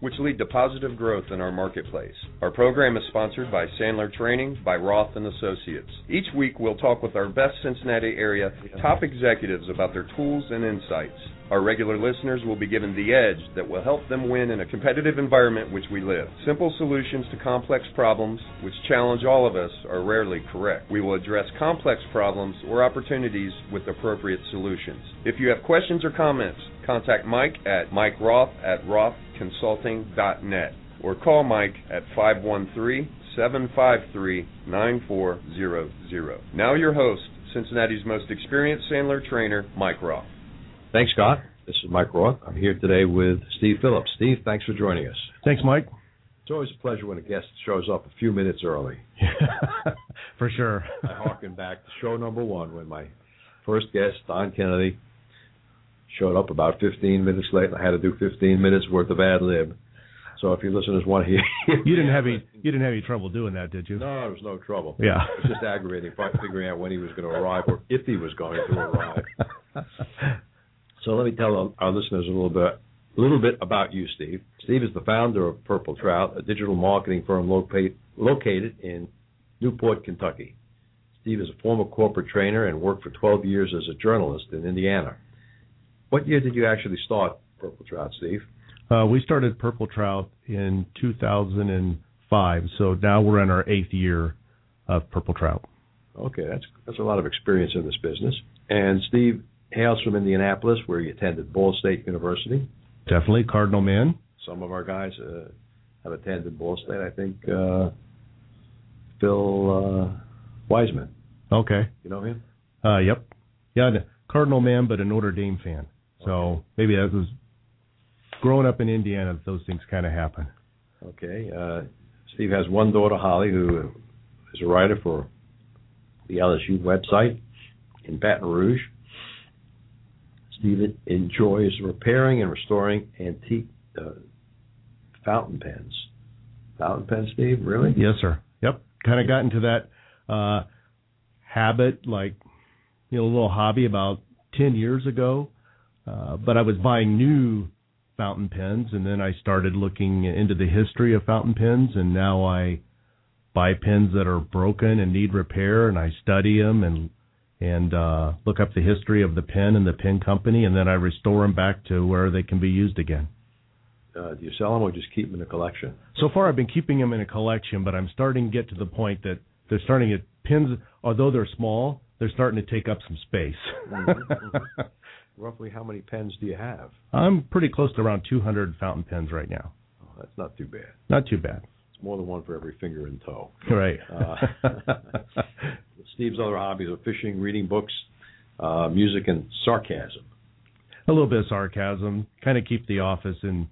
which lead to positive growth in our marketplace. Our program is sponsored by Sandler Training by Roth and Associates. Each week we'll talk with our best Cincinnati area top executives about their tools and insights. Our regular listeners will be given the edge that will help them win in a competitive environment which we live. Simple solutions to complex problems, which challenge all of us, are rarely correct. We will address complex problems or opportunities with appropriate solutions. If you have questions or comments, contact Mike at Mike Roth at rothconsulting.net or call Mike at 513 753 9400. Now, your host, Cincinnati's most experienced Sandler trainer, Mike Roth. Thanks, Scott. This is Mike Roth. I'm here today with Steve Phillips. Steve, thanks for joining us. Thanks, Mike. It's always a pleasure when a guest shows up a few minutes early. for sure. I harken back to show number one when my first guest, Don Kennedy, showed up about 15 minutes late. And I had to do 15 minutes worth of ad lib. So if your listeners want to hear, you didn't have any you didn't have any trouble doing that, did you? No, there was no trouble. Yeah, it was just aggravating figuring out when he was going to arrive or if he was going to arrive. So let me tell our listeners a little bit, a little bit about you, Steve. Steve is the founder of Purple Trout, a digital marketing firm located in Newport, Kentucky. Steve is a former corporate trainer and worked for 12 years as a journalist in Indiana. What year did you actually start Purple Trout, Steve? Uh, we started Purple Trout in 2005, so now we're in our eighth year of Purple Trout. Okay, that's that's a lot of experience in this business. And Steve, hails from Indianapolis, where he attended Ball State University. Definitely Cardinal man. Some of our guys uh, have attended Ball State. I think uh, Phil uh, Wiseman. Okay. You know him? Uh, yep. Yeah, Cardinal man, but a Notre Dame fan. So maybe that was growing up in Indiana. Those things kind of happen. Okay. Uh, Steve has one daughter, Holly, who is a writer for the LSU website in Baton Rouge. Steve enjoys repairing and restoring antique uh, fountain pens. Fountain pens, Steve? Really? Yes, sir. Yep. Kind of got into that uh, habit, like you know, a little hobby about ten years ago. Uh, but I was buying new fountain pens, and then I started looking into the history of fountain pens, and now I buy pens that are broken and need repair, and I study them and and uh, look up the history of the pen and the pen company, and then I restore them back to where they can be used again. Uh, do you sell them or just keep them in a collection? So far, I've been keeping them in a collection, but I'm starting to get to the point that they're starting to pins, although they're small, they're starting to take up some space. mm-hmm, mm-hmm. Roughly, how many pens do you have? I'm pretty close to around 200 fountain pens right now. Oh, that's not too bad. Not too bad. It's more than one for every finger and toe. Right. Uh, Steve's other hobbies are fishing, reading books, uh, music, and sarcasm. A little bit of sarcasm, kind of keep the office in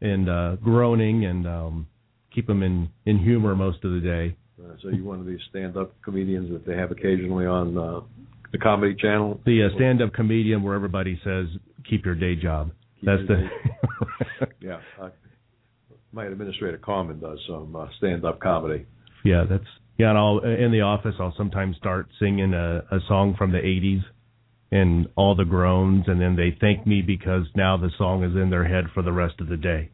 in uh, groaning and um, keep them in in humor most of the day. Uh, so you one of these stand-up comedians that they have occasionally on uh, the Comedy Channel? The uh, stand-up comedian where everybody says, "Keep your day job." Keep That's the. yeah, uh, my administrator Carmen does some uh, stand-up comedy. Yeah, that's yeah, and I'll in the office I'll sometimes start singing a, a song from the '80s, and all the groans, and then they thank me because now the song is in their head for the rest of the day.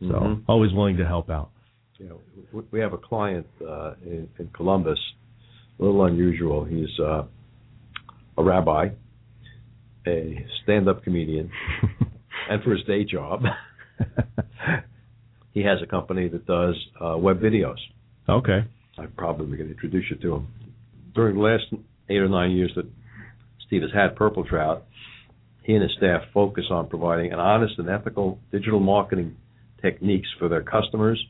So mm-hmm. always willing to help out. You know, we have a client uh, in, in Columbus, a little unusual. He's uh, a rabbi, a stand-up comedian, and for his day job, he has a company that does uh, web videos. Okay. I'm probably can introduce you to him. During the last eight or nine years that Steve has had Purple Trout, He and his staff focus on providing an honest and ethical digital marketing techniques for their customers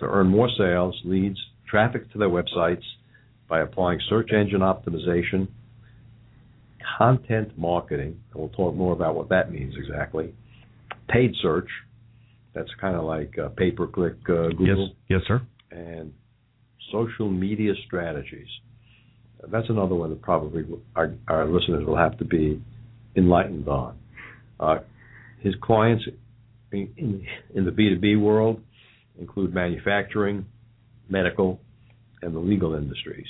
to earn more sales, leads, traffic to their websites by applying search engine optimization, content marketing, and we'll talk more about what that means exactly, paid search, that's kind of like uh, pay per click uh, Google. Yes, yes, sir. And social media strategies. That's another one that probably our, our listeners will have to be enlightened on. Uh, his clients in, in, in the B2B world include manufacturing, medical, and the legal industries.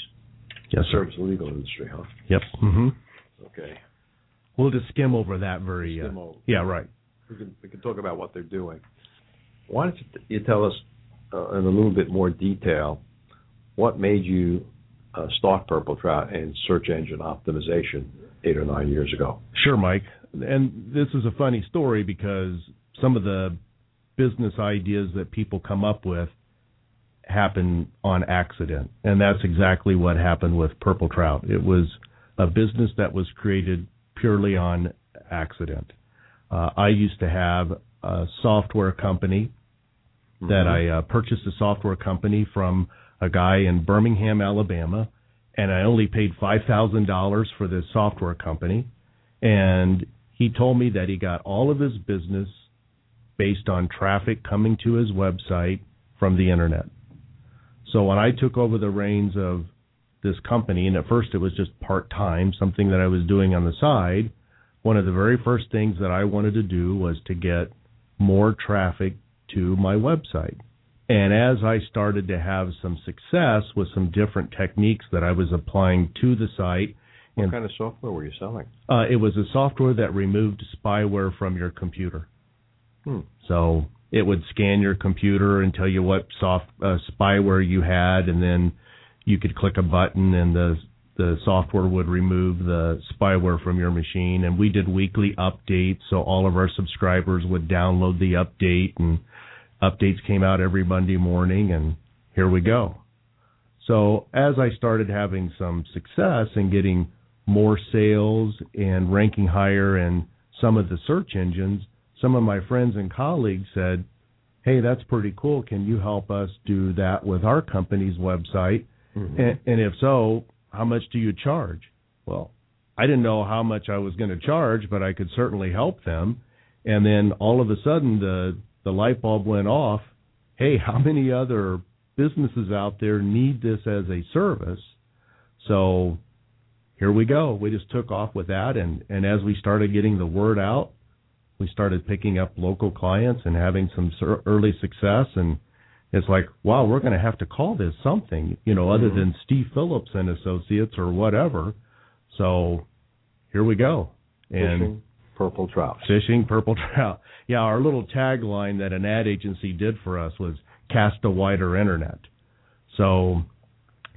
Yes, sir. Legal industry, huh? Yep. Mm-hmm. Okay. We'll just skim over that very. Skim uh, over. Yeah, right. We can we can talk about what they're doing. Why don't you tell us uh, in a little bit more detail what made you uh, start Purple Trout and search engine optimization eight or nine years ago? Sure, Mike. And this is a funny story because some of the business ideas that people come up with happen on accident. And that's exactly what happened with Purple Trout. It was a business that was created purely on accident. Uh, I used to have a software company that I uh, purchased a software company from a guy in Birmingham, Alabama, and I only paid five thousand dollars for this software company. And he told me that he got all of his business based on traffic coming to his website from the internet. So when I took over the reins of this company, and at first it was just part time, something that I was doing on the side, one of the very first things that I wanted to do was to get more traffic to my website. And as I started to have some success with some different techniques that I was applying to the site, What and kind of software were you selling? uh, it was a software that removed spyware from your computer. Hmm. So it would scan your computer and tell you what soft uh, spyware you had, and then you could click a button and the the software would remove the spyware from your machine. And we did weekly updates, so all of our subscribers would download the update, and updates came out every Monday morning, and here we go. So as I started having some success and getting more sales and ranking higher in some of the search engines, some of my friends and colleagues said, "Hey, that's pretty cool. Can you help us do that with our company's website? Mm-hmm. And, and if so, how much do you charge?" Well, I didn't know how much I was going to charge, but I could certainly help them. And then all of a sudden, the the light bulb went off. Hey, how many other businesses out there need this as a service? So here we go. We just took off with that, and and as we started getting the word out, we started picking up local clients and having some early success. And it's like, wow, we're going to have to call this something, you know, other mm-hmm. than Steve Phillips and Associates or whatever. So here we go. And Fishing Purple Trout. fishing purple trout. Yeah, our little tagline that an ad agency did for us was "Cast a wider internet." So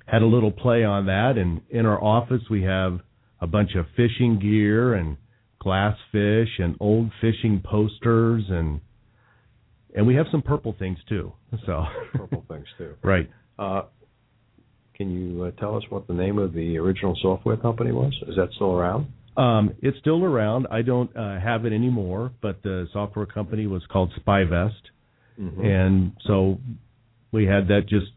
had a little play on that, and in our office we have a bunch of fishing gear and glass fish and old fishing posters and and we have some purple things too. So Purple things too. right. Uh, can you uh, tell us what the name of the original software company was? Is that still around? Um, it's still around. I don't uh, have it anymore, but the software company was called SpyVest. Mm-hmm. and so we had that just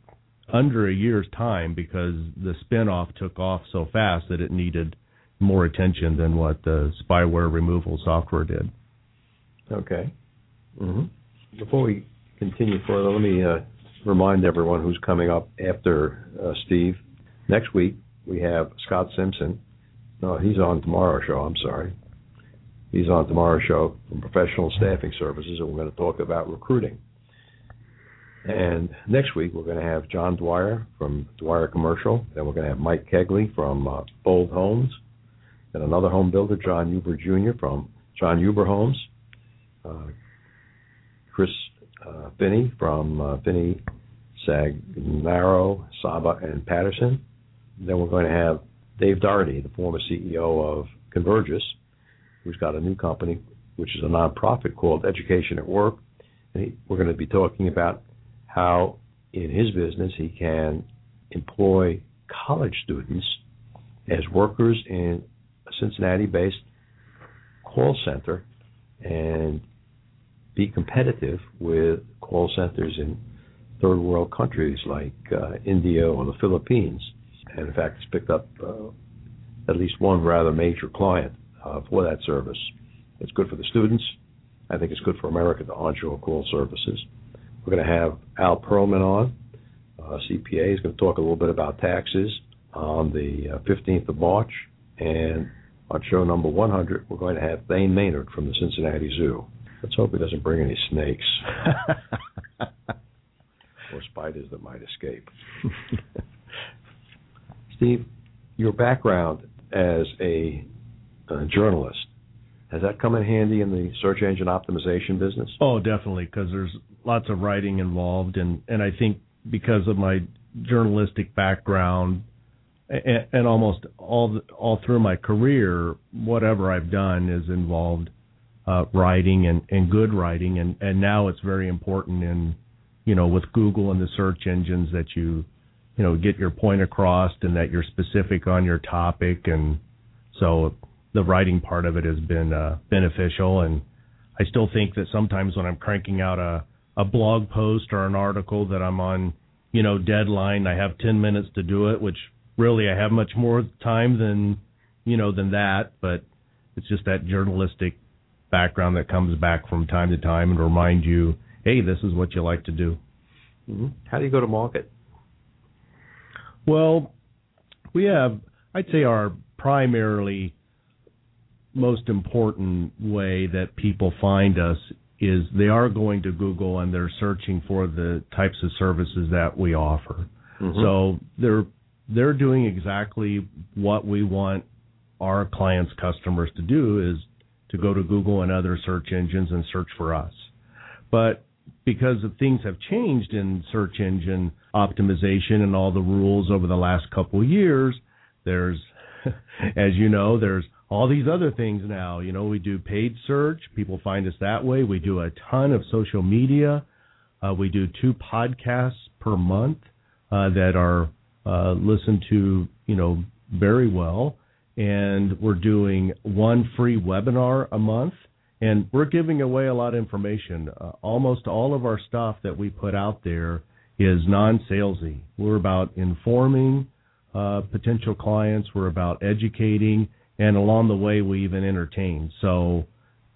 under a year's time because the spinoff took off so fast that it needed more attention than what the spyware removal software did. Okay. hmm Before we continue further, let me uh, remind everyone who's coming up after uh, Steve. Next week we have Scott Simpson. No, he's on tomorrow's show. I'm sorry. He's on tomorrow's show from Professional Staffing Services, and we're going to talk about recruiting. And next week we're going to have John Dwyer from Dwyer Commercial. Then we're going to have Mike Kegley from uh, Bold Homes, and another home builder, John Huber Jr. from John Huber Homes. Uh, Chris uh, Finney from uh, Finney, Stagnaro, Saba, and Patterson. Then we're going to have Dave Dougherty, the former CEO of Convergys, who's got a new company, which is a nonprofit called Education at Work. And he, we're going to be talking about how, in his business, he can employ college students as workers in Cincinnati-based call center and be competitive with call centers in third world countries like uh, India or the Philippines. And in fact, it's picked up uh, at least one rather major client uh, for that service. It's good for the students. I think it's good for America to onshore call services. We're going to have Al Perlman on. Uh, CPA is going to talk a little bit about taxes on the uh, 15th of March. And on show number 100, we're going to have Thane Maynard from the Cincinnati Zoo. Let's hope he doesn't bring any snakes or spiders that might escape. Steve, your background as a, a journalist has that come in handy in the search engine optimization business? Oh, definitely, because there's lots of writing involved, and and I think because of my journalistic background, and, and almost all all through my career, whatever I've done is involved uh, writing and and good writing, and and now it's very important in you know with Google and the search engines that you you know get your point across and that you're specific on your topic, and so the writing part of it has been uh, beneficial, and I still think that sometimes when I'm cranking out a a blog post or an article that I'm on, you know, deadline, I have 10 minutes to do it, which really I have much more time than, you know, than that, but it's just that journalistic background that comes back from time to time and remind you, hey, this is what you like to do. Mm-hmm. How do you go to market? Well, we have, I'd say, our primarily most important way that people find us is they are going to Google and they're searching for the types of services that we offer. Mm-hmm. So they're they're doing exactly what we want our clients customers to do is to go to Google and other search engines and search for us. But because things have changed in search engine optimization and all the rules over the last couple of years, there's as you know, there's all these other things now. You know, we do paid search. People find us that way. We do a ton of social media. Uh, we do two podcasts per month uh, that are uh, listened to, you know, very well. And we're doing one free webinar a month. And we're giving away a lot of information. Uh, almost all of our stuff that we put out there is non-salesy. We're about informing uh, potential clients. We're about educating and along the way we even entertain. So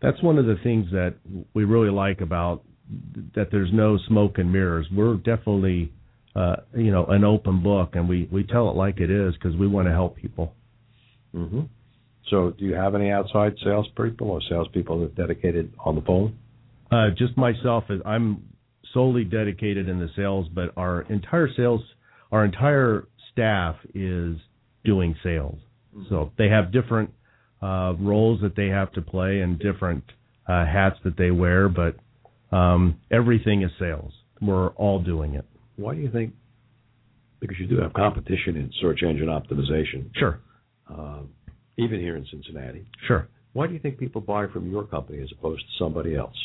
that's one of the things that we really like about that there's no smoke and mirrors. We're definitely uh, you know an open book, and we we tell it like it is because we want to help people. Mm-hmm. So, do you have any outside salespeople or salespeople that are dedicated on the phone? Uh, just myself. I'm solely dedicated in the sales, but our entire sales, our entire staff is doing sales. So they have different uh, roles that they have to play and different uh, hats that they wear, but um, everything is sales. We're all doing it. Why do you think? Because you do have competition in search engine optimization. Sure. Uh, even here in Cincinnati. Sure. Why do you think people buy from your company as opposed to somebody else?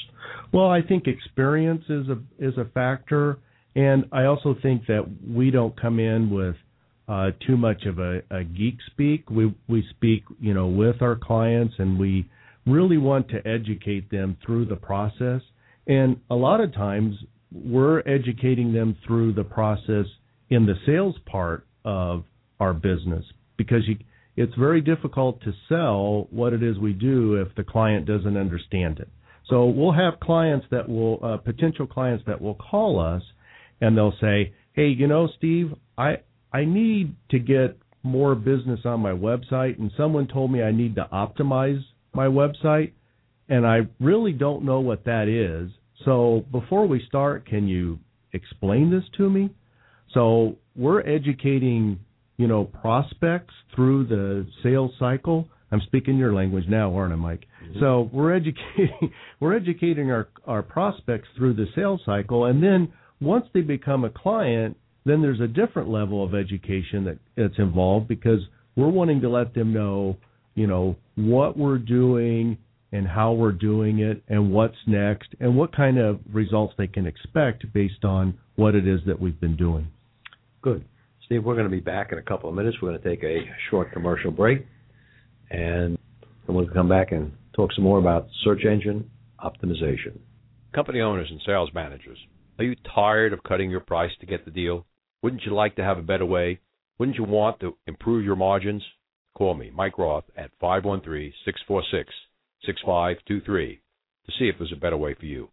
Well, I think experience is a is a factor, and I also think that we don't come in with uh, too much of a, a geek speak. We we speak, you know, with our clients, and we really want to educate them through the process. And a lot of times, we're educating them through the process in the sales part of our business because you, it's very difficult to sell what it is we do if the client doesn't understand it. So we'll have clients that will uh, potential clients that will call us and they'll say, "Hey, you know, Steve, I I need to get more business on my website, and someone told me I need to optimize my website, and I really don't know what that is. So before we start, can you explain this to me? So we're educating, you know, prospects through the sales cycle. I'm speaking your language now, aren't I, Mike? Mm-hmm. So we're educating we're educating our our prospects through the sales cycle, and then once they become a client, then there's a different level of education that that's involved because we're wanting to let them know, you know, what we're doing and how we're doing it and what's next and what kind of results they can expect based on what it is that we've been doing. Good. Steve, we're going to be back in a couple of minutes. We're going to take a short commercial break and then we'll come back and talk some more about search engine optimization. Company owners and sales managers, are you tired of cutting your price to get the deal? Wouldn't you like to have a better way? Wouldn't you want to improve your margins? Call me, Mike Roth, at 513 646 6523 to see if there's a better way for you.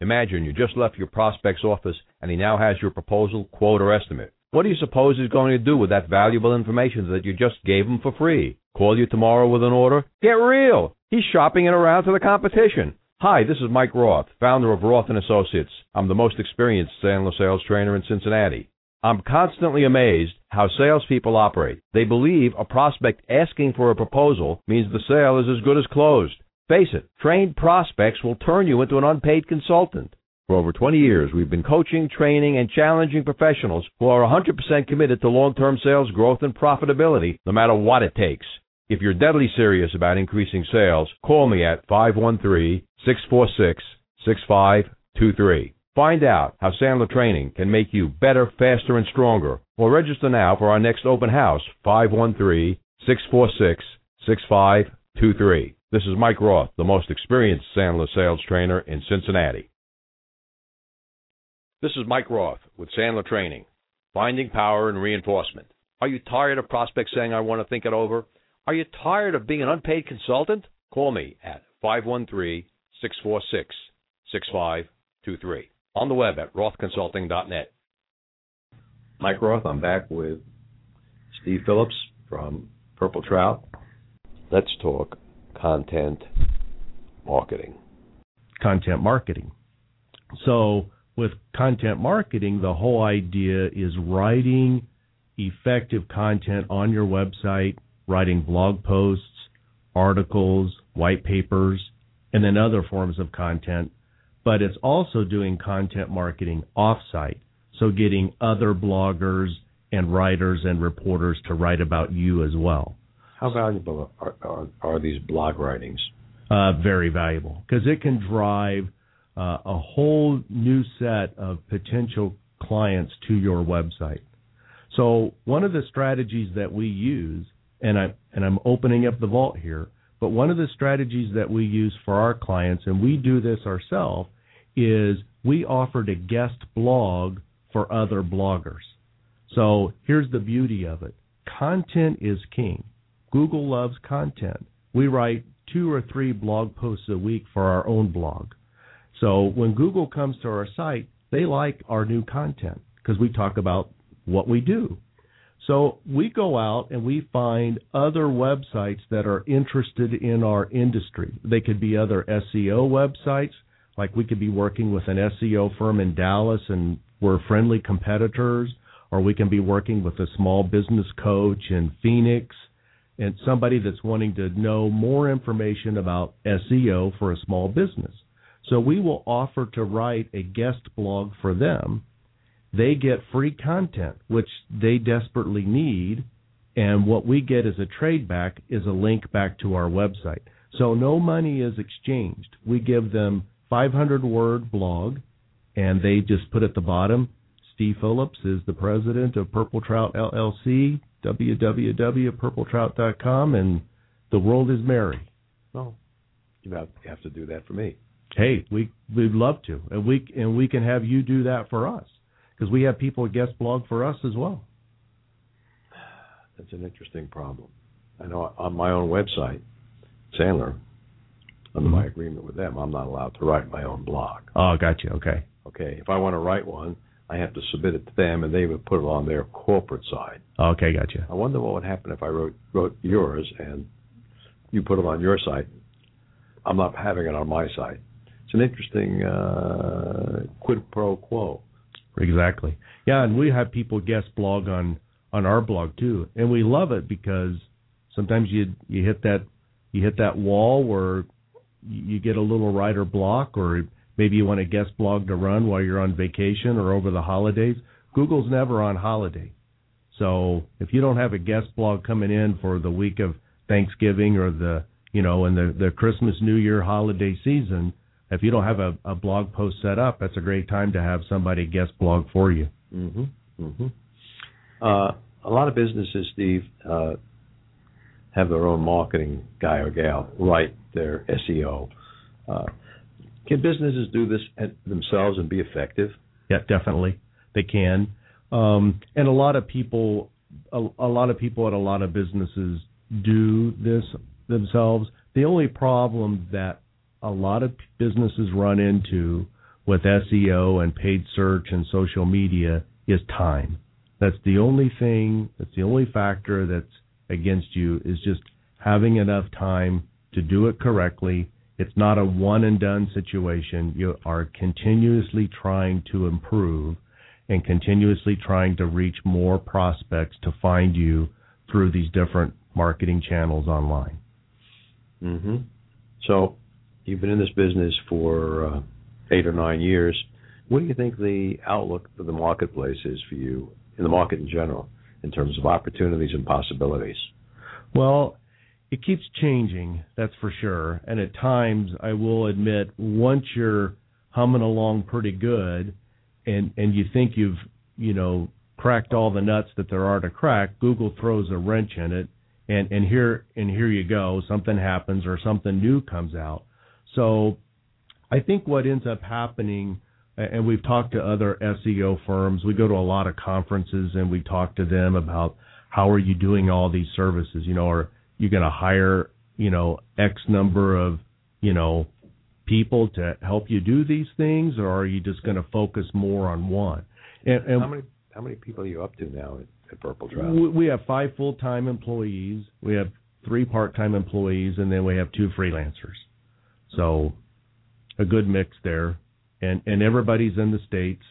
Imagine you just left your prospect's office and he now has your proposal, quote, or estimate. What do you suppose he's going to do with that valuable information that you just gave him for free? Call you tomorrow with an order? Get real! He's shopping it around to the competition. Hi, this is Mike Roth, founder of Roth and Associates. I'm the most experienced Sandler sales trainer in Cincinnati. I'm constantly amazed how salespeople operate. They believe a prospect asking for a proposal means the sale is as good as closed. Face it, trained prospects will turn you into an unpaid consultant. For over 20 years, we've been coaching, training, and challenging professionals who are 100% committed to long-term sales growth and profitability, no matter what it takes. If you're deadly serious about increasing sales, call me at 513-646-6523. Find out how Sandler Training can make you better, faster, and stronger. Or register now for our next open house, 513-646-6523. This is Mike Roth, the most experienced Sandler sales trainer in Cincinnati. This is Mike Roth with Sandler Training, finding power and reinforcement. Are you tired of prospects saying, I want to think it over? Are you tired of being an unpaid consultant? Call me at 513 646 6523 on the web at rothconsulting.net. Mike Roth, I'm back with Steve Phillips from Purple Trout. Let's talk content marketing. Content marketing. So, with content marketing, the whole idea is writing effective content on your website, writing blog posts, articles, white papers, and then other forms of content. But it's also doing content marketing offsite. So getting other bloggers and writers and reporters to write about you as well. How valuable are, are, are these blog writings? Uh, very valuable because it can drive uh, a whole new set of potential clients to your website. So one of the strategies that we use, and I and I'm opening up the vault here, but one of the strategies that we use for our clients, and we do this ourselves, is we offered a guest blog for other bloggers. So here's the beauty of it. Content is king. Google loves content. We write two or three blog posts a week for our own blog. So when Google comes to our site, they like our new content because we talk about what we do. So we go out and we find other websites that are interested in our industry. They could be other SEO websites, like we could be working with an SEO firm in Dallas and we're friendly competitors, or we can be working with a small business coach in Phoenix and somebody that's wanting to know more information about SEO for a small business. So we will offer to write a guest blog for them. They get free content, which they desperately need. And what we get as a trade back is a link back to our website. So no money is exchanged. We give them 500 word blog and they just put at the bottom Steve Phillips is the president of Purple Trout LLC, www.purpletrout.com, and the world is merry. Well, you have to do that for me hey, we we'd love to, and we and we can have you do that for us because we have people guest blog for us as well. That's an interesting problem. I know on my own website, Sandler, under mm-hmm. my agreement with them, I'm not allowed to write my own blog. Oh, gotcha. Okay. Okay. If I want to write one, I have to submit it to them, and they would put it on their corporate side. Okay, gotcha. I wonder what would happen if I wrote wrote yours and you put it on your site. I'm not having it on my site it's an interesting uh, quid pro quo. Exactly. Yeah, and we have people guest blog on on our blog too, and we love it because sometimes you you hit that you hit that wall where you get a little writer block, or maybe you want a guest blog to run while you're on vacation or over the holidays. Google's never on holiday, so if you don't have a guest blog coming in for the week of Thanksgiving or the you know in the the Christmas New Year holiday season, if you don't have a, a blog post set up, that's a great time to have somebody guest blog for you. Mm-hmm. Mm-hmm. Uh, a lot of businesses, Steve, uh, have their own marketing guy or gal write their SEO. Uh, can businesses do this themselves and be effective? Yeah, definitely they can. Um, and a lot of people, a, a lot of people at a lot of businesses do this themselves. The only problem that a lot of businesses run into with SEO and paid search and social media is time. That's the only thing, that's the only factor that's against you is just having enough time to do it correctly. It's not a one and done situation. You are continuously trying to improve and continuously trying to reach more prospects to find you through these different marketing channels online. Mm-hmm. So you've been in this business for uh, eight or nine years. What do you think the outlook for the marketplace is for you in the market in general, in terms of opportunities and possibilities? Well, it keeps changing, that's for sure. And at times, I will admit, once you're humming along pretty good, and and you think you've you know cracked all the nuts that there are to crack, Google throws a wrench in it, and and here and here you go, something happens or something new comes out. So I think what ends up happening, and we've talked to other SEO firms, we go to a lot of conferences and we talk to them about how are you doing all these services? You know, are you going to hire, you know, X number of, you know, people to help you do these things, or are you just going to focus more on one? And, and how many how many people are you up to now at, at Purple Trout? We have five full time employees. We have three part time employees, and then we have two freelancers. So a good mix there, and and everybody's in the states,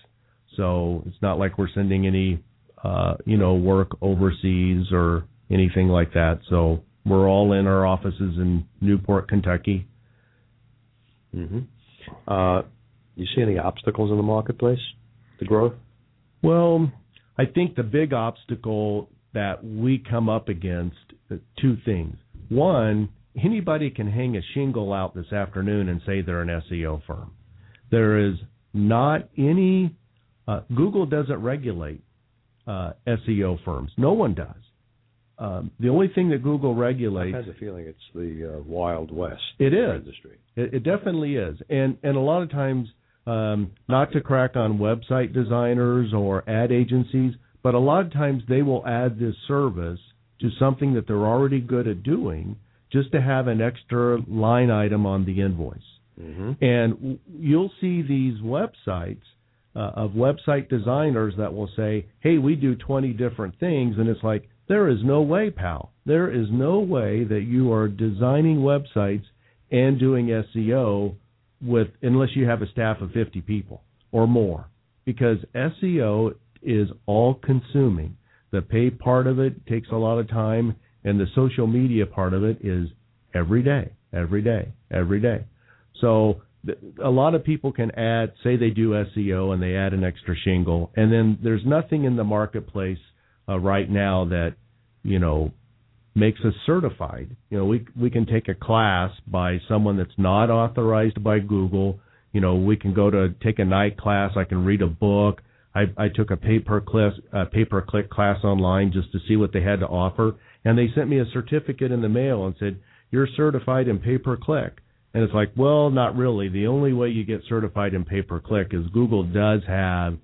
so it's not like we're sending any uh, you know work overseas or anything like that. So we're all in our offices in Newport, Kentucky. Mm-hmm. Uh, you see any obstacles in the marketplace to growth? Well, I think the big obstacle that we come up against uh, two things. One anybody can hang a shingle out this afternoon and say they're an SEO firm. There is not any. Uh, Google doesn't regulate uh, SEO firms. No one does. Um, the only thing that Google regulates. I have a feeling it's the uh, Wild West. It is. Industry. It, it definitely is, and and a lot of times, um, not to crack on website designers or ad agencies, but a lot of times they will add this service to something that they're already good at doing just to have an extra line item on the invoice. Mm-hmm. And you'll see these websites uh, of website designers that will say, "Hey, we do 20 different things," and it's like, there is no way, pal. There is no way that you are designing websites and doing SEO with unless you have a staff of 50 people or more, because SEO is all consuming. The paid part of it takes a lot of time, and the social media part of it is every day, every day, every day. So a lot of people can add, say they do SEO and they add an extra shingle, and then there's nothing in the marketplace uh, right now that you know makes us certified. You know, we we can take a class by someone that's not authorized by Google. You know, we can go to take a night class. I can read a book. I, I took a pay per click uh, pay per click class online just to see what they had to offer, and they sent me a certificate in the mail and said you're certified in pay per click. And it's like, well, not really. The only way you get certified in pay per click is Google does have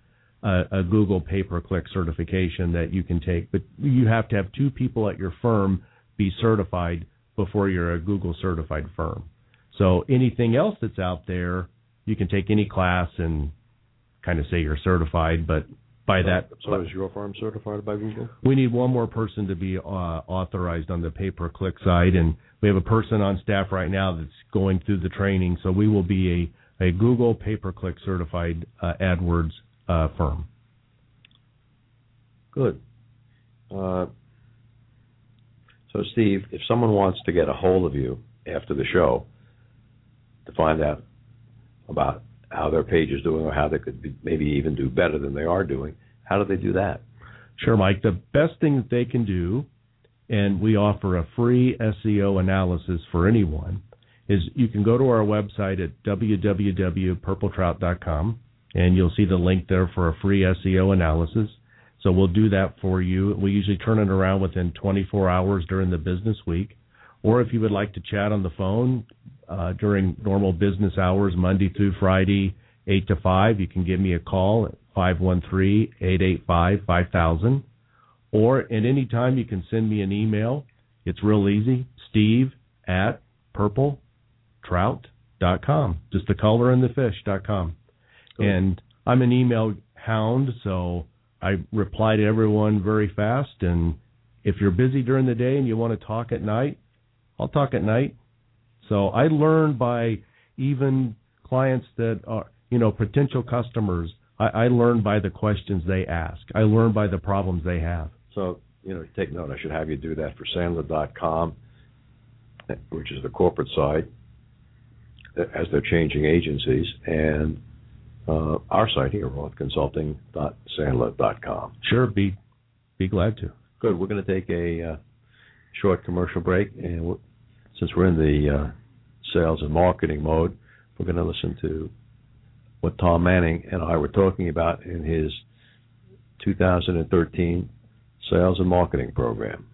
a, a Google pay per click certification that you can take, but you have to have two people at your firm be certified before you're a Google certified firm. So anything else that's out there, you can take any class and kind of say you're certified, but by that. So is your firm certified by Google? We need one more person to be uh, authorized on the pay per click side, and we have a person on staff right now that's going through the training. So we will be a, a Google pay per click certified uh, AdWords uh, firm. Good. Uh, so, Steve, if someone wants to get a hold of you after the show to find out about how their page is doing or how they could be, maybe even do better than they are doing, how do they do that? Sure, Mike. The best thing that they can do, and we offer a free SEO analysis for anyone, is you can go to our website at www.purpletrout.com and you'll see the link there for a free SEO analysis. So we'll do that for you. We usually turn it around within 24 hours during the business week. Or if you would like to chat on the phone uh, during normal business hours, Monday through Friday, 8 to 5, you can give me a call at 513-885-5000. Or at any time, you can send me an email. It's real easy, steve at purpletrout.com. Just the color and the fish.com. And I'm an email hound, so I reply to everyone very fast. And if you're busy during the day and you want to talk at night, I'll talk at night. So I learn by even clients that are, you know, potential customers. I, I learn by the questions they ask. I learn by the problems they have. So, you know, take note. I should have you do that for Sandler.com, which is the corporate side, as they're changing agencies, and uh, our site here, rothconsulting.sandler.com. Sure, be be glad to. Good. We're going to take a uh, short commercial break, and we're, since we're in the uh, sales and marketing mode, we're going to listen to what Tom Manning and I were talking about in his 2013 sales and marketing program.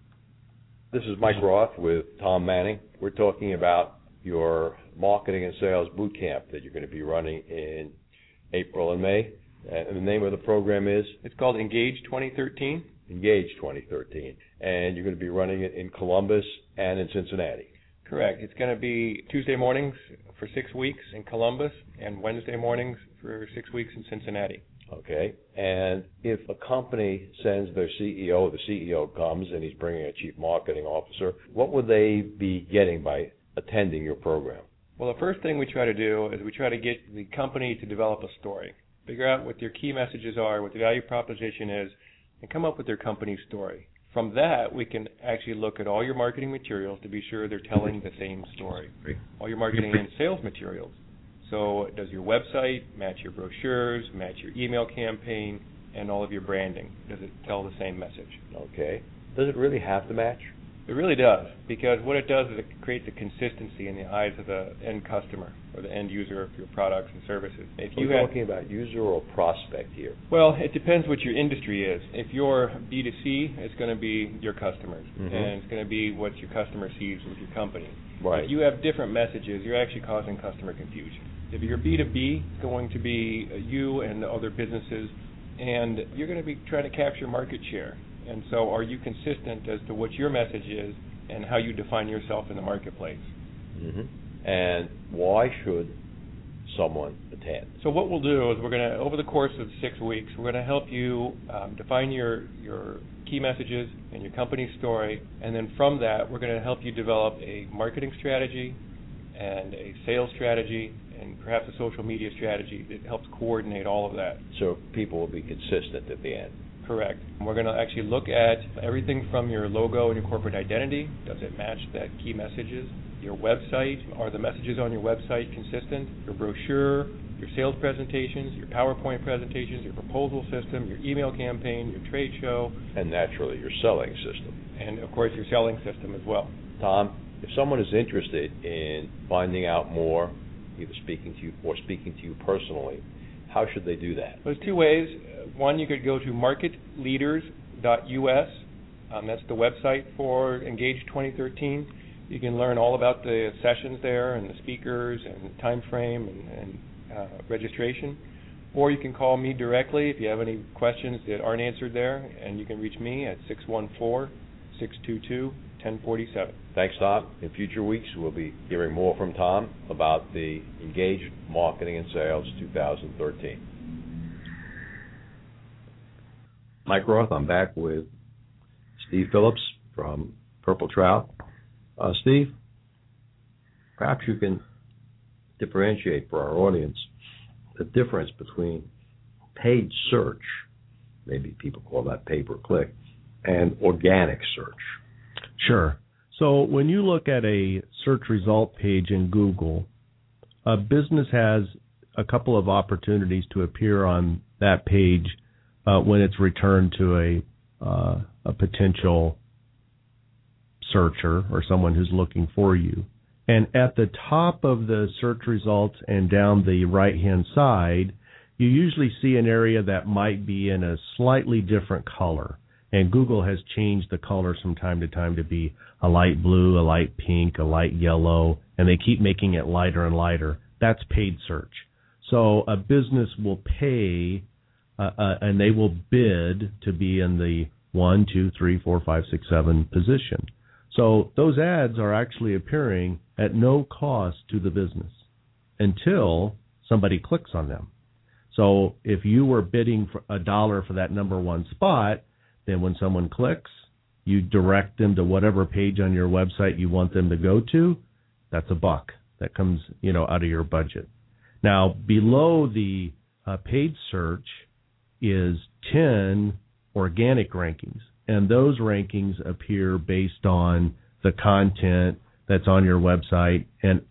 This is Mike Roth with Tom Manning. We're talking about your marketing and sales boot camp that you're going to be running in April and May. Uh, and the name of the program is? It's called Engage 2013. Engage 2013. And you're going to be running it in Columbus and in Cincinnati. Correct. It's going to be Tuesday mornings for six weeks in Columbus and Wednesday mornings for six weeks in Cincinnati. Okay. And if a company sends their CEO, the CEO comes and he's bringing a chief marketing officer, what would they be getting by attending your program? Well, the first thing we try to do is we try to get the company to develop a story. Figure out what their key messages are, what the value proposition is, and come up with their company story. From that, we can actually look at all your marketing materials to be sure they're telling the same story. All your marketing and sales materials. So, does your website match your brochures, match your email campaign, and all of your branding? Does it tell the same message? Okay. Does it really have to match? It really does, because what it does is it creates a consistency in the eyes of the end customer or the end user of your products and services. If you are talking about user or prospect here? Well, it depends what your industry is. If you're B2C, it's going to be your customers, mm-hmm. and it's going to be what your customer sees with your company. Right. If you have different messages, you're actually causing customer confusion. If you're B2B, it's going to be you and other businesses, and you're going to be trying to capture market share. And so, are you consistent as to what your message is and how you define yourself in the marketplace? Mm-hmm. And why should someone attend? So, what we'll do is we're going to, over the course of six weeks, we're going to help you um, define your your key messages and your company story, and then from that, we're going to help you develop a marketing strategy and a sales strategy and perhaps a social media strategy that helps coordinate all of that. So people will be consistent at the end. Correct. We're going to actually look at everything from your logo and your corporate identity. Does it match that key messages? Your website. Are the messages on your website consistent? Your brochure, your sales presentations, your PowerPoint presentations, your proposal system, your email campaign, your trade show. And naturally, your selling system. And of course, your selling system as well. Tom, if someone is interested in finding out more, either speaking to you or speaking to you personally, how should they do that? There's two ways. One, you could go to marketleaders.us. Um, that's the website for Engage 2013. You can learn all about the sessions there and the speakers and the time frame and, and uh, registration. Or you can call me directly if you have any questions that aren't answered there, and you can reach me at 614 622 1047. Thanks, Tom. In future weeks, we'll be hearing more from Tom about the Engage Marketing and Sales 2013. Mike Roth, I'm back with Steve Phillips from Purple Trout. Uh, Steve, perhaps you can differentiate for our audience the difference between paid search, maybe people call that pay per click, and organic search. Sure. So when you look at a search result page in Google, a business has a couple of opportunities to appear on that page when it's returned to a uh, a potential searcher or someone who's looking for you. And at the top of the search results and down the right hand side, you usually see an area that might be in a slightly different color. And Google has changed the colors from time to time to be a light blue, a light pink, a light yellow, and they keep making it lighter and lighter. That's paid search. So a business will pay uh, uh, and they will bid to be in the one, two, three, four, five, six, seven position. So those ads are actually appearing at no cost to the business until somebody clicks on them. So if you were bidding for a dollar for that number one spot, then when someone clicks, you direct them to whatever page on your website you want them to go to. That's a buck that comes, you know, out of your budget. Now, below the uh, paid search is 10 organic rankings, and those rankings appear based on the content that's on your website and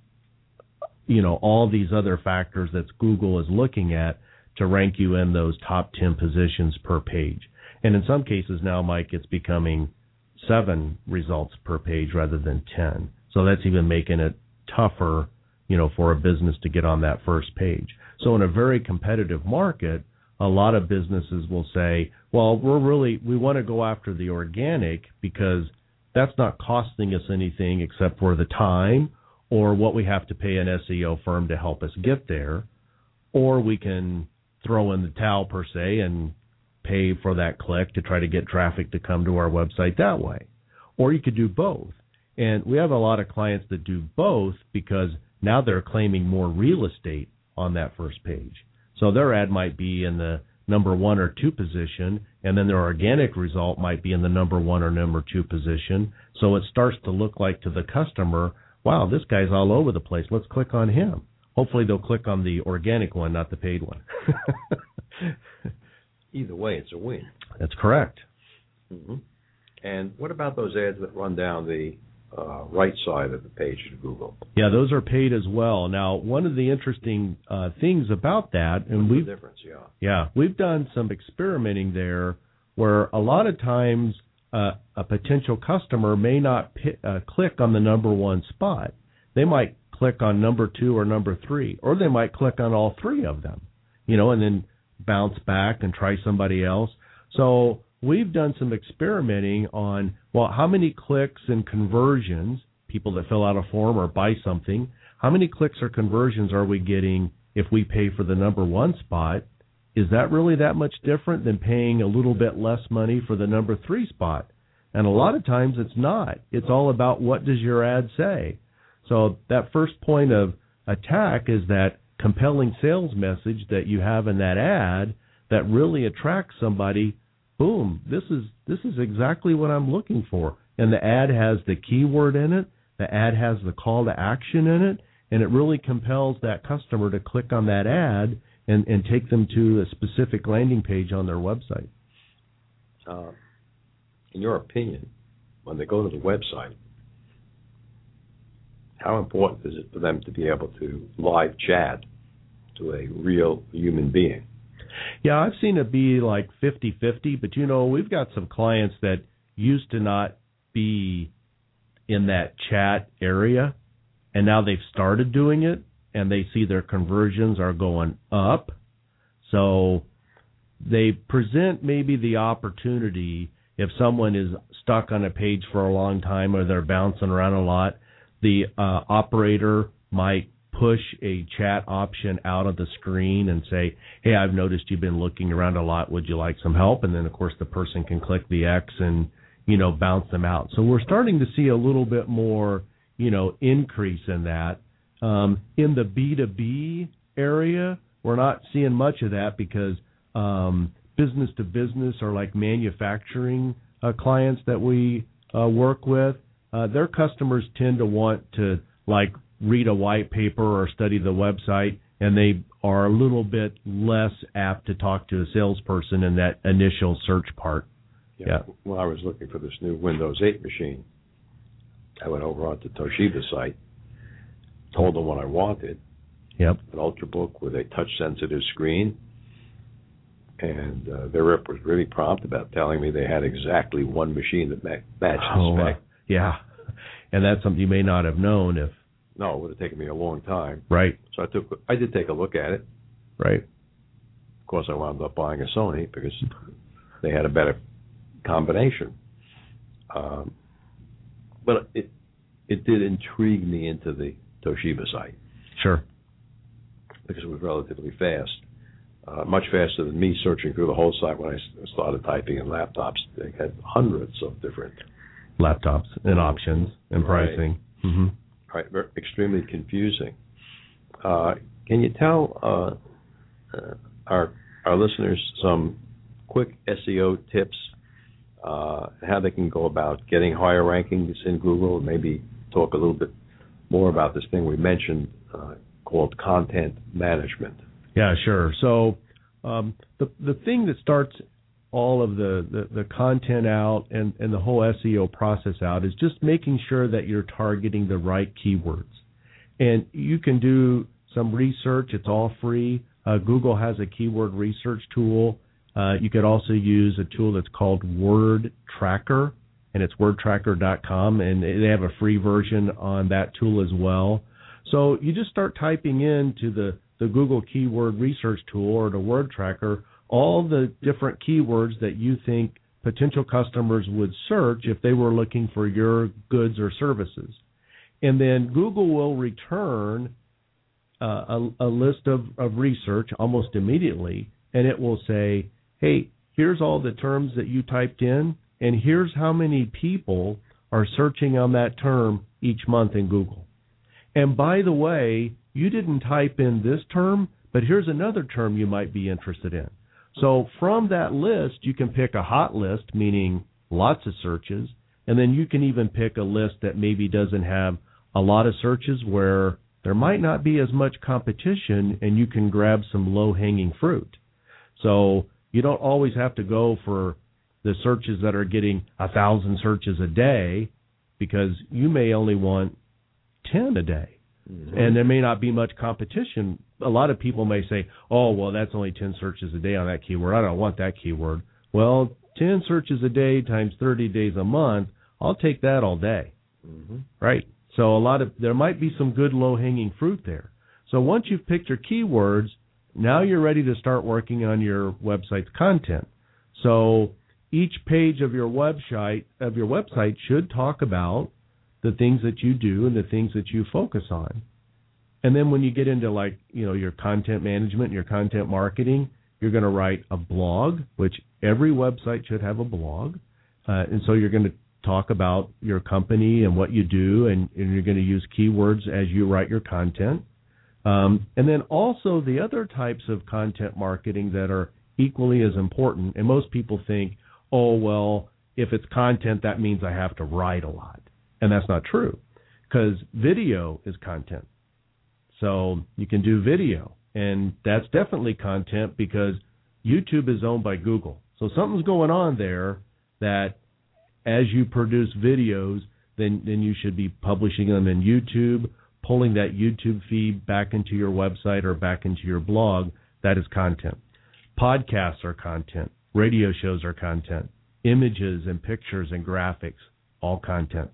you know all these other factors that Google is looking at to rank you in those top 10 positions per page. And in some cases now, Mike, it's becoming seven results per page rather than 10. So that's even making it tougher, you know, for a business to get on that first page. So in a very competitive market, a lot of businesses will say, well, we're really, we want to go after the organic because that's not costing us anything except for the time or what we have to pay an SEO firm to help us get there. Or we can throw in the towel per se and pay for that click to try to get traffic to come to our website that way. Or you could do both. And we have a lot of clients that do both because now they're claiming more real estate on that first page. So their ad might be in the number one or two position, and then their organic result might be in the number one or number two position. So it starts to look like to the customer, wow, this guy's all over the place. Let's click on him. Hopefully they'll click on the organic one, not the paid one. Either way, it's a win. That's correct. Mm-hmm. And what about those ads that run down the uh, right side of the page to Google? Yeah, those are paid as well. Now, one of the interesting uh, things about that, and we we've difference, yeah, yeah, we've done some experimenting there, where a lot of times uh, a potential customer may not p- uh, click on the number one spot. They might click on number two or number three, or they might click on all three of them, you know, and then bounce back and try somebody else. So we've done some experimenting on well, how many clicks and conversions, people that fill out a form or buy something, how many clicks or conversions are we getting if we pay for the number one spot? Is that really that much different than paying a little bit less money for the number three spot? And a lot of times it's not. It's all about what does your ad say. So that first point of attack is that compelling sales message that you have in that ad that really attracts somebody. Boom, this is this is exactly what I'm looking for. And the ad has the keyword in it, the ad has the call to action in it, and it really compels that customer to click on that ad and, and take them to a specific landing page on their website. Uh, in your opinion, when they go to the website, how important is it for them to be able to live chat to a real human being? Yeah, I've seen it be like 50-50, but you know, we've got some clients that used to not be in that chat area and now they've started doing it and they see their conversions are going up. So they present maybe the opportunity if someone is stuck on a page for a long time or they're bouncing around a lot, the uh, operator might push a chat option out of the screen and say, "Hey, I've noticed you've been looking around a lot. Would you like some help?" And then of course the person can click the X and you know bounce them out. So we're starting to see a little bit more you know increase in that. Um, in the B2B area, we're not seeing much of that because um, business to business or like manufacturing uh, clients that we uh, work with, uh, their customers tend to want to like read a white paper or study the website, and they are a little bit less apt to talk to a salesperson in that initial search part. Yeah. Yeah. When I was looking for this new Windows 8 machine, I went over on onto Toshiba site, told them what I wanted, Yep. an Ultrabook with a touch-sensitive screen, and uh, their rep was really prompt about telling me they had exactly one machine that ma- matched Oh, the uh, yeah. And that's something you may not have known if No, it would have taken me a long time. right, So I took, I did take a look at it, right. Of course, I wound up buying a Sony because they had a better combination. Um, but it it did intrigue me into the Toshiba site. Sure. Because it was relatively fast, uh, much faster than me searching through the whole site when I started typing in laptops. They had hundreds of different laptops and options and pricing. Right. Mm-hmm. Very, extremely confusing. Uh, can you tell uh, uh, our our listeners some quick SEO tips, uh, how they can go about getting higher rankings in Google, and maybe talk a little bit more about this thing we mentioned uh, called content management. Yeah, sure. So um, the the thing that starts all of the, the, the, content out and, and the whole SEO process out is just making sure that you're targeting the right keywords. And you can do some research, it's all free. Uh, Google has a keyword research tool. Uh, you could also use a tool that's called Word Tracker, and it's wordtracker.com, and they have a free version on that tool as well. So you just start typing into the, the Google Keyword Research Tool or the Word Tracker all the different keywords that you think potential customers would search if they were looking for your goods or services. And then Google will return uh, a, a, list of, of research almost immediately, and it will say, hey, here's all the terms that you typed in, and here's how many people are searching on that term each month in Google. And by the way, you didn't type in this term, but here's another term you might be interested in. So from that list, you can pick a hot list, meaning lots of searches, and then you can even pick a list that maybe doesn't have a lot of searches where there might not be as much competition and you can grab some low hanging fruit. So you don't always have to go for the searches that are getting a thousand searches a day because you may only want 10 a day. Mm-hmm. And there may not be much competition. A lot of people may say, "Oh, well, that's only 10 searches a day on that keyword. I don't want that keyword." Well, 10 searches a day times 30 days a month, I'll take that all day. Mm-hmm. Right? So a lot of there might be some good low-hanging fruit there. So once you've picked your keywords, now you're ready to start working on your website's content. So each page of your website of your website should talk about the things that you do and the things that you focus on. And then when you get into like, you know, your content management, your content marketing, you're going to write a blog, which every website should have a blog. Uh, and so you're going to talk about your company and what you do, and, and you're going to use keywords as you write your content. Um, and then also the other types of content marketing that are equally as important. And most people think, oh, well, if it's content, that means I have to write a lot. And that's not true because video is content. So you can do video, and that's definitely content because YouTube is owned by Google. So something's going on there that as you produce videos, then then you should be publishing them in YouTube, pulling that YouTube feed back into your website or back into your blog. That is content. Podcasts are content. Radio shows are content. Images and pictures and graphics, all content.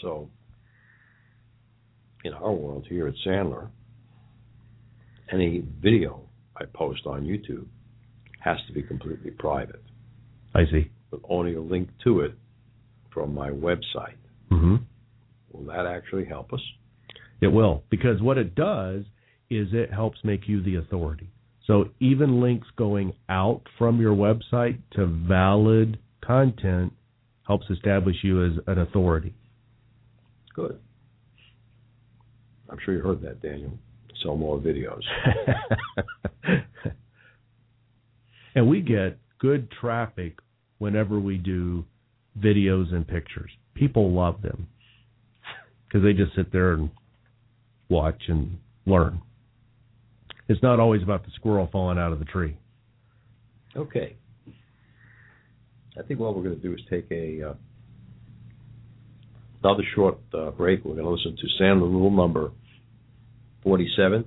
So, in our world here at Sandler, any video I post on YouTube has to be completely private. I see. With only a link to it from my website. Mm-hmm. Will that actually help us? It will, because what it does is it helps make you the authority. So even links going out from your website to valid content helps establish you as an authority. Good. I'm sure you heard that, Daniel. Sell more videos. and we get good traffic whenever we do videos and pictures. People love them because they just sit there and watch and learn. It's not always about the squirrel falling out of the tree. Okay. I think what we're going to do is take a uh, another short uh, break. We're going to listen to Sandler Rule number 47. And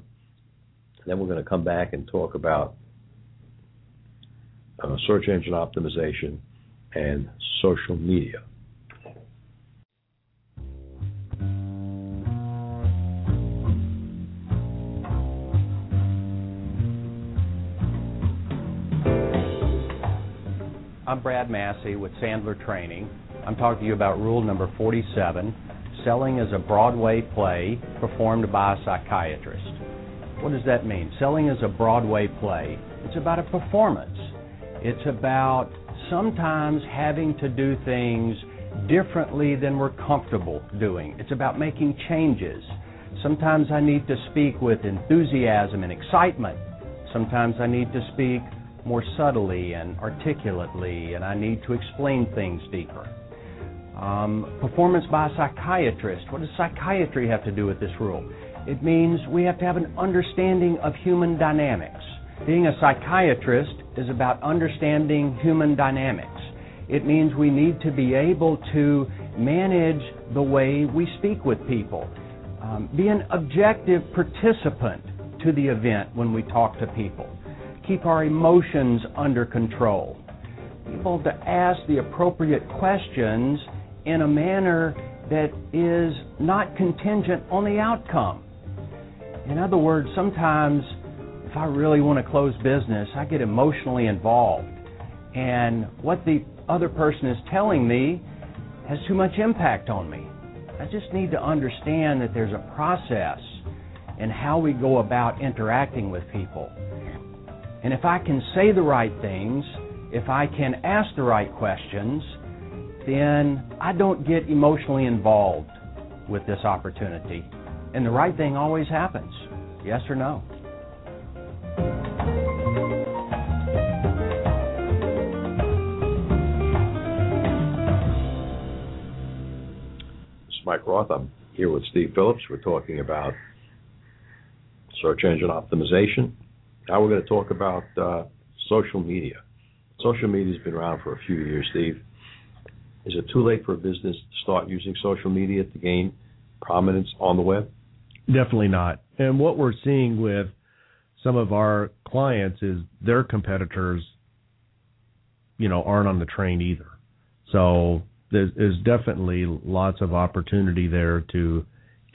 then we're going to come back and talk about uh, search engine optimization and social media. I'm Brad Massey with Sandler Training. I'm talking to you about rule number 47 selling is a Broadway play performed by a psychiatrist. What does that mean? Selling is a Broadway play. It's about a performance. It's about sometimes having to do things differently than we're comfortable doing. It's about making changes. Sometimes I need to speak with enthusiasm and excitement. Sometimes I need to speak more subtly and articulately, and I need to explain things deeper. Um, performance by a psychiatrist. What does psychiatry have to do with this rule? It means we have to have an understanding of human dynamics. Being a psychiatrist is about understanding human dynamics. It means we need to be able to manage the way we speak with people, um, be an objective participant to the event when we talk to people, keep our emotions under control, be able to ask the appropriate questions in a manner that is not contingent on the outcome. In other words, sometimes if I really want to close business, I get emotionally involved. And what the other person is telling me has too much impact on me. I just need to understand that there's a process in how we go about interacting with people. And if I can say the right things, if I can ask the right questions, then I don't get emotionally involved with this opportunity. And the right thing always happens. Yes or no? This is Mike Roth. I'm here with Steve Phillips. We're talking about search engine optimization. Now we're going to talk about uh, social media. Social media has been around for a few years, Steve. Is it too late for a business to start using social media to gain prominence on the web? Definitely not. And what we're seeing with some of our clients is their competitors, you know, aren't on the train either. So there's, definitely lots of opportunity there to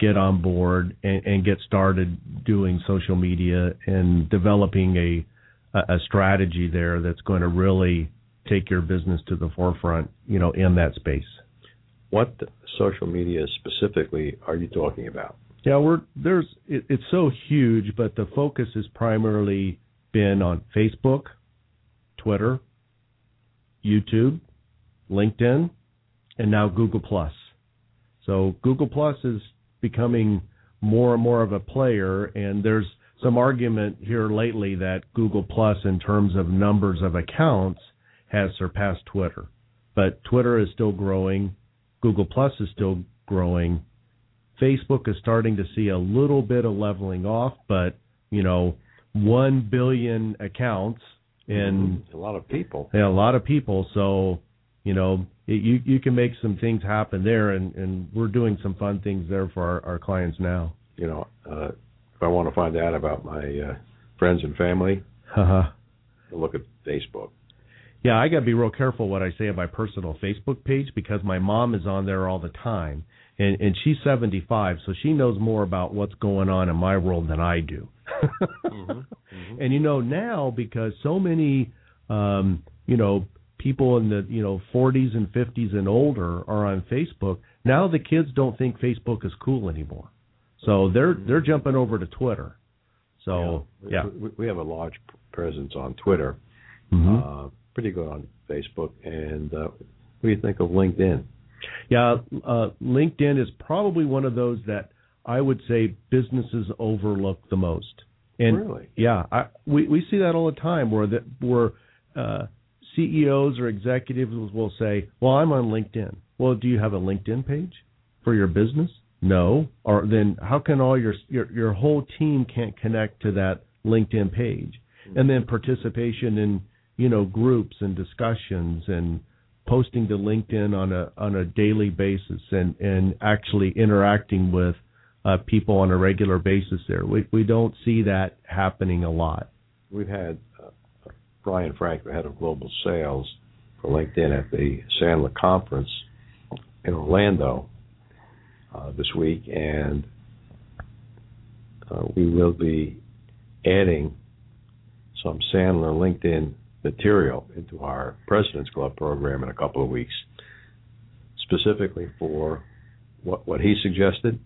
get on board and, and get started doing social media and developing a a strategy there that's going to really take your business to the forefront, you know, in that space. What social media specifically are you talking about? Yeah, we're there's it, it's so huge, but the focus has primarily been on Facebook, Twitter, YouTube, LinkedIn, and now Google Plus. So Google Plus is becoming more and more of a player, and there's some argument here lately that Google Plus, in terms of numbers of accounts, has surpassed Twitter. But Twitter is still growing. Google Plus is still growing. Facebook is starting to see a little bit of leveling off, but you know, one billion accounts and a lot of people. Yeah, a lot of people. So you know, it, you you can make some things happen there, and and we're doing some fun things there for our, our clients now. You know, uh, if I want to find out about my uh, friends and family, uh-huh. look at Facebook. Yeah, I got to be real careful what I say on my personal Facebook page because my mom is on there all the time, and and she's 75, so she knows more about what's going on in my world than I do. mm-hmm. Mm-hmm. And you know now because so many, um, you know, people in the you know 40s and 50s and older are on Facebook. Now the kids don't think Facebook is cool anymore, so they're they're jumping over to Twitter. So yeah, yeah. We, we have a large presence on Twitter. Mm-hmm. Uh, pretty good on Facebook. And uh, what do you think of LinkedIn? Yeah, uh, LinkedIn is probably one of those that I would say businesses overlook the most. And really? yeah, I, we we see that all the time where that where uh, CEOs or executives will say, "Well, I'm on LinkedIn." Well, do you have a LinkedIn page for your business? No. Or then how can all your your your whole team can't connect to that LinkedIn page? And then participation in you know groups and discussions and posting to LinkedIn on a on a daily basis and and actually interacting with uh, people on a regular basis there. We we don't see that happening a lot. We've had uh, Brian Frank, the head of global sales for LinkedIn at the Sandler conference in Orlando uh, this week, and uh, we will be adding some Sandler LinkedIn material into our President's Club program in a couple of weeks, specifically for what what he suggested,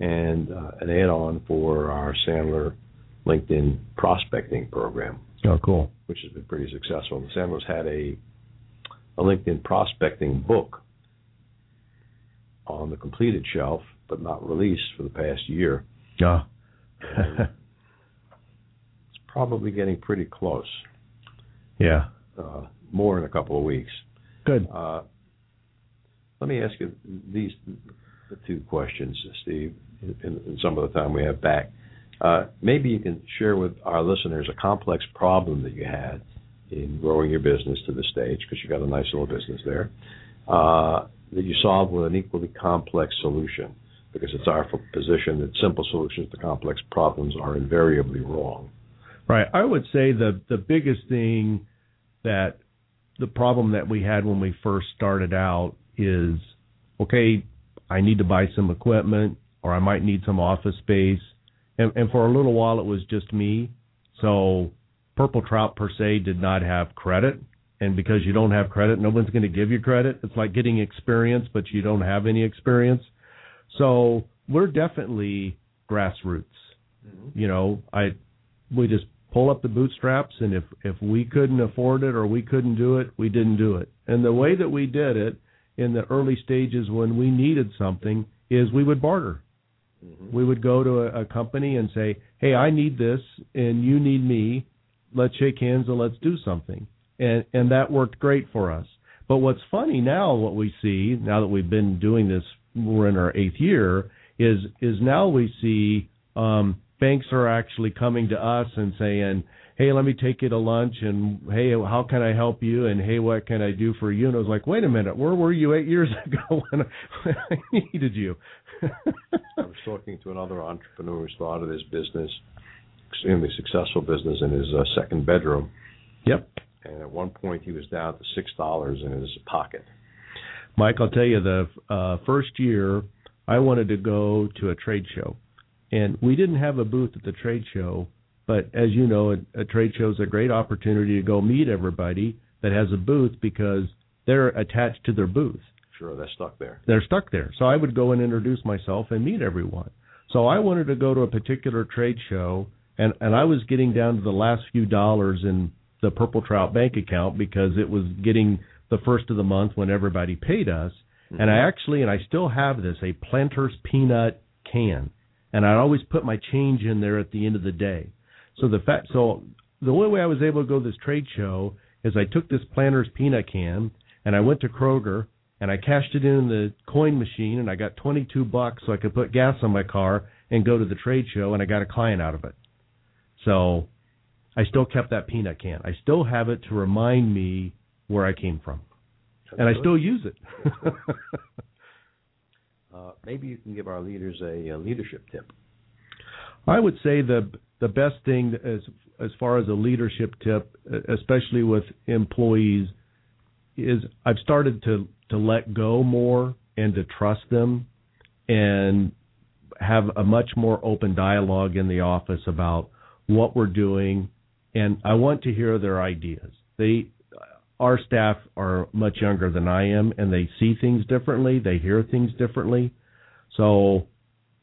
and uh, an add-on for our Sandler LinkedIn prospecting program. Oh, cool. Which has been pretty successful. The Sandler's had a a LinkedIn prospecting book on the completed shelf, but not released for the past year. Yeah. it's probably getting pretty close. Yeah. Uh, more in a couple of weeks. Good. Uh, let me ask you these two questions, Steve, in, in some of the time we have back. Uh, maybe you can share with our listeners a complex problem that you had in growing your business to the stage, because you got a nice little business there, uh, that you solved with an equally complex solution. Because it's our position that simple solutions to complex problems are invariably wrong. Right. I would say the the biggest thing that the problem that we had when we first started out is okay, I need to buy some equipment or I might need some office space. And, and for a little while it was just me. So Purple Trout per se did not have credit. And because you don't have credit, no one's going to give you credit. It's like getting experience, but you don't have any experience. So we're definitely grassroots. Mm-hmm. You know, I we just pull up the bootstraps and if if we couldn't afford it or we couldn't do it, we didn't do it. And the way that we did it in the early stages when we needed something is we would barter. Mm-hmm. We would go to a, a company and say, "Hey, I need this and you need me. Let's shake hands and let's do something." And and that worked great for us. But what's funny now what we see now that we've been doing this we're in our eighth year is is now we see um, banks are actually coming to us and saying, "Hey, let me take you to lunch," and "Hey, how can I help you?" and "Hey, what can I do for you?" And I was like, "Wait a minute, where were you eight years ago when I, when I needed you?" I was talking to another entrepreneur who started his business, extremely successful business, in his uh, second bedroom. Yep. And at one point, he was down to six dollars in his pocket. Mike, I'll tell you, the uh, first year I wanted to go to a trade show, and we didn't have a booth at the trade show. But as you know, a, a trade show is a great opportunity to go meet everybody that has a booth because they're attached to their booth. Sure, they're stuck there. They're stuck there. So I would go and introduce myself and meet everyone. So I wanted to go to a particular trade show, and and I was getting down to the last few dollars in the Purple Trout bank account because it was getting the first of the month when everybody paid us. Mm-hmm. And I actually, and I still have this, a Planters peanut can, and I always put my change in there at the end of the day. So the fact, so the only way I was able to go to this trade show is I took this Planters peanut can and I went to Kroger and I cashed it in the coin machine and I got 22 bucks so I could put gas on my car and go to the trade show and I got a client out of it. So I still kept that peanut can. I still have it to remind me where I came from, That's and good. I still use it. uh, maybe you can give our leaders a, a, leadership tip. I would say the the best thing as as far as a leadership tip, especially with employees, is I've started to to let go more and to trust them, and have a much more open dialogue in the office about what we're doing, and I want to hear their ideas. They our staff are much younger than I am, and they see things differently. They hear things differently. So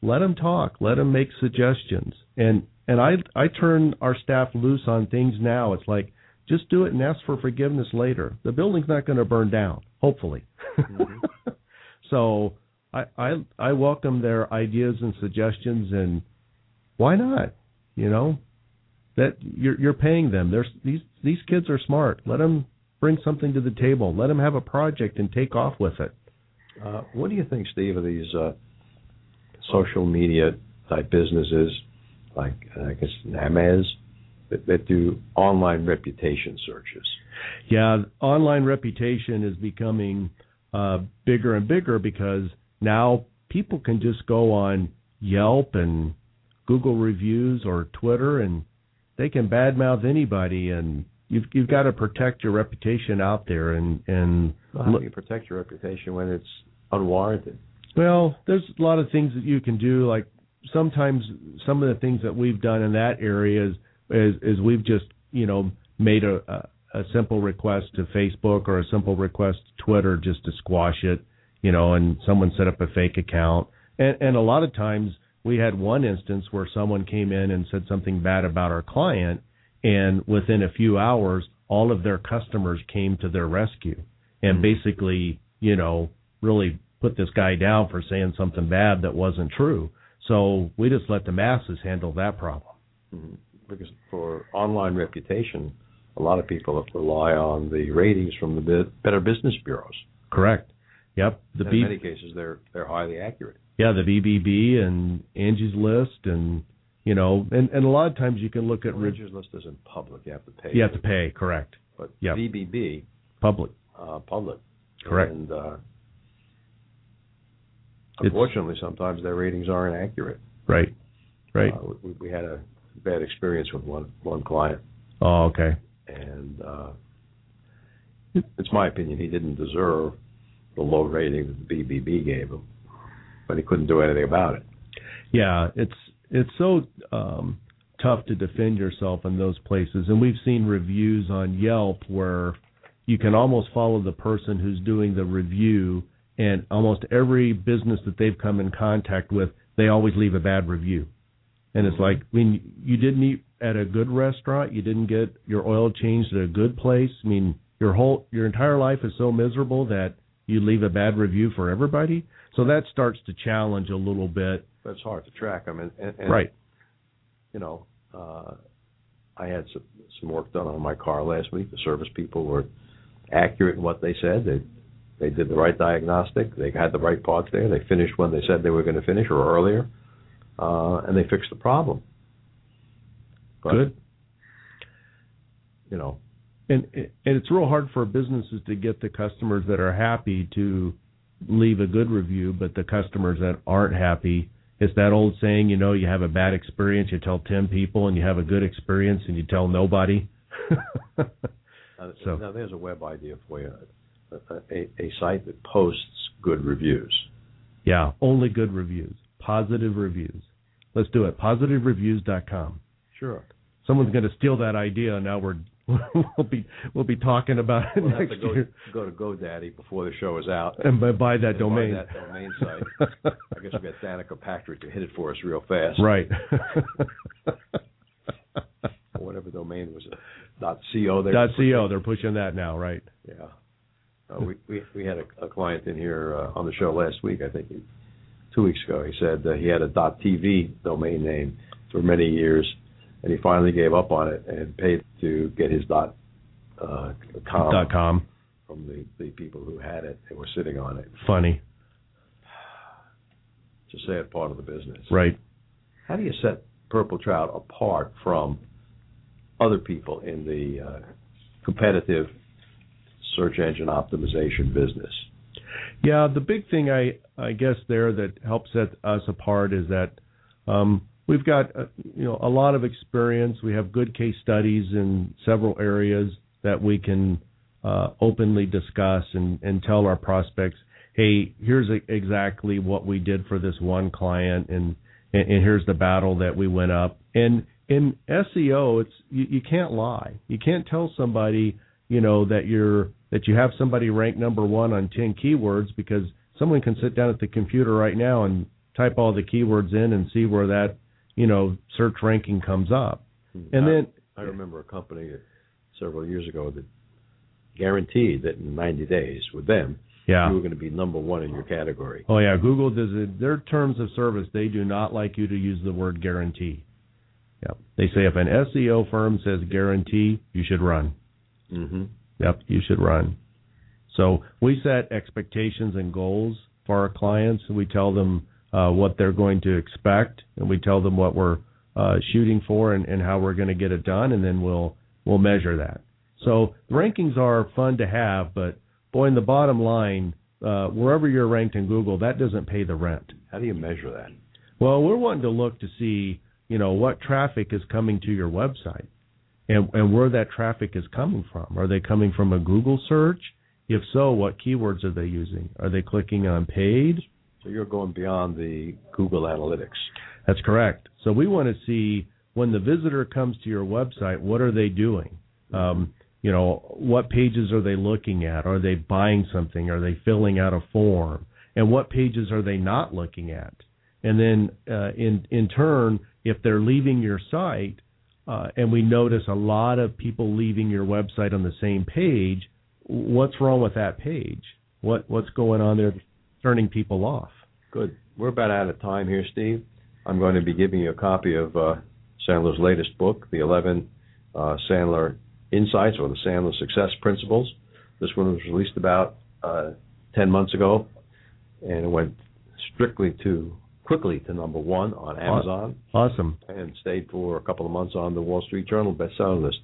let them talk. Let them make suggestions. And and I I turn our staff loose on things now. It's like just do it and ask for forgiveness later. The building's not going to burn down, hopefully. Mm-hmm. so I, I I welcome their ideas and suggestions, and why not? You know that you're you're paying them. There's these these kids are smart. Let them bring something to the table. Let them have a project and take off with it. Uh, what do you think, Steve, of these uh, social media type businesses like uh, I guess Namaz that, that do online reputation searches? Yeah, online reputation is becoming uh, bigger and bigger because now people can just go on Yelp and Google reviews or Twitter and they can badmouth anybody and you've you've got to protect your reputation out there and and well, how do you protect your reputation when it's unwarranted? Well, there's a lot of things that you can do. Like sometimes some of the things that we've done in that area is is, is we've just you know made a, a a simple request to Facebook or a simple request to Twitter just to squash it, you know, and someone set up a fake account. And and a lot of times we had one instance where someone came in and said something bad about our client and within a few hours all of their customers came to their rescue and Mhm. basically, you know, really put this guy down for saying something bad that wasn't true. So we just let the masses handle that problem. Mhm. Because for online reputation, a lot of people rely on the ratings from the Better Business Bureaus. Correct. Yep. The in B- many cases, they're they're highly accurate. yeah, the BBB and Angie's List, and you know, and and a lot of times you can look at Angie's list isn't public; you have to pay. you have to pay. Correct. But Yep. BBB, Public. uh, public. Correct. And uh, It's- unfortunately, sometimes their ratings aren't accurate. Right. Right. Uh, we, we had a bad experience with one one client, oh, okay. and uh, it's my opinion he didn't deserve the low rating that the BBB gave him, but he couldn't do anything about it. Yeah, it's it's so um, tough to defend yourself in those places, and we've seen reviews on Yelp where you can almost follow the person who's doing the review, and almost every business that they've come in contact with, they always leave a bad review. And it's like when you didn't eat at a good restaurant, you didn't get your oil changed at a good place. I mean, your whole your entire life is so miserable that you leave a bad review for everybody. So that starts to challenge a little bit. But it's hard to track them, and, and, and Right. you know, uh, I had some, some work done on my car last week. The service people were accurate in what they said. They they did the right diagnostic. They had the right parts there. They finished when they said they were going to finish or earlier, uh, and they fixed the problem. But, Good. You know, And and it's real hard for businesses to get the customers that are happy to leave a good review, but the customers that aren't happy, it's that old saying, you know, you have a bad experience, you tell 10 people, and you have a good experience, and you tell nobody. So- now there's a web idea for you, a, a, a site that posts good reviews. yeah, only good reviews, positive reviews. Let's do it. Positivereviews.com. Sure. Someone's going to steal that idea, and now we're we'll be we'll be talking about it We'll have next to go, year, go to GoDaddy before the show is out. and buy, buy that and buy domain. that domain site. I guess we got Danica Patrick to hit it for us real fast. right. Whatever domain was it. Dot co. There. Dot co. They're pushing that now, right? Yeah. Uh, we, we we had a, a client in here uh, on the show last week. I think he, two weeks ago. He said uh, he had a dot .tv domain name for many years, and he finally gave up on it and paid to get his dot uh, com, Dot com. from the the people who had it and were sitting on it. Funny, It's a sad part of the business. right? How do you set Purple Trout apart from other people in the uh, competitive search engine optimization business? Yeah, the big thing I I guess there that helps set us apart is that um, we've got uh, you know a lot of experience. We have good case studies in several areas that we can uh, openly discuss and and tell our prospects, hey, here's a, exactly what we did for this one client, and, and and here's the battle that we went up. And in SEO, it's you, you can't lie. You can't tell somebody you know that you're that you have somebody ranked number one on 10 keywords because someone can sit down at the computer right now and type all the keywords in and see where that you know search ranking comes up and I- then I remember a company several years ago that guaranteed that in 90 days with them yeah you were going to be number one in your category. oh yeah google does it their terms of service they do not like you to use the word guarantee yeah they say if an seo firm says guarantee you should run Mm-hmm. Yep, you should run. So we set expectations and goals for our clients. We tell them uh, what they're going to expect, and we tell them what we're uh, shooting for and, and how we're going to get it done, and then we'll we'll measure that. So the rankings are fun to have, but boy, in the bottom line, uh, wherever you're ranked in Google, that doesn't pay the rent. How do you measure that? Well, we're wanting to look to see, you know, what traffic is coming to your website and, and where that traffic is coming from. Are they coming from a Google search? If so, what keywords are they using? Are they clicking on paid? So you're going beyond the Google Analytics. That's correct. So we want to see when the visitor comes to your website, what are they doing? Um, you know, what pages are they looking at? Are they buying something? Are they filling out a form? And what pages are they not looking at? And then uh, in in turn, if they're leaving your site, uh, and we notice a lot of people leaving your website on the same page, what's wrong with that page? What what's going on there, turning people off? Good. We're about out of time here, Steve. I'm going to be giving you a copy of uh, Sandler's latest book, The 11 uh, Sandler Insights or the Sandler Success Principles. This one was released about uh, 10 months ago, and it went strictly to quickly to number one on Amazon. Awesome. And stayed for a couple of months on the Wall Street Journal bestseller list.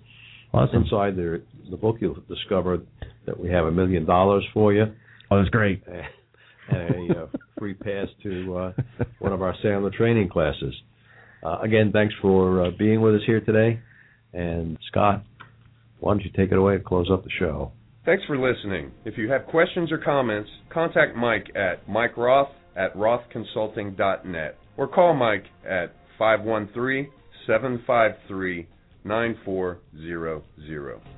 Awesome. Inside the the book, you'll discover that we have a million dollars for you. Oh, that's great. And a uh, free pass to uh, one of our Sandler training classes. Uh, again, thanks for uh, being with us here today. And Scott, why don't you take it away and close up the show? Thanks for listening. If you have questions or comments, contact Mike at Mike Roth at rothconsulting.net or call Mike at 513 753 9400.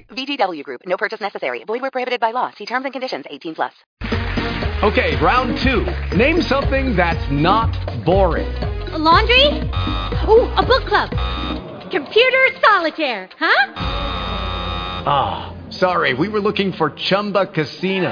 VGW Group. No purchase necessary. Void where prohibited by law. See terms and conditions. 18 plus. Okay, round two. Name something that's not boring. A laundry? Ooh, a book club. Computer solitaire, huh? Ah, oh, sorry. We were looking for Chumba Casino.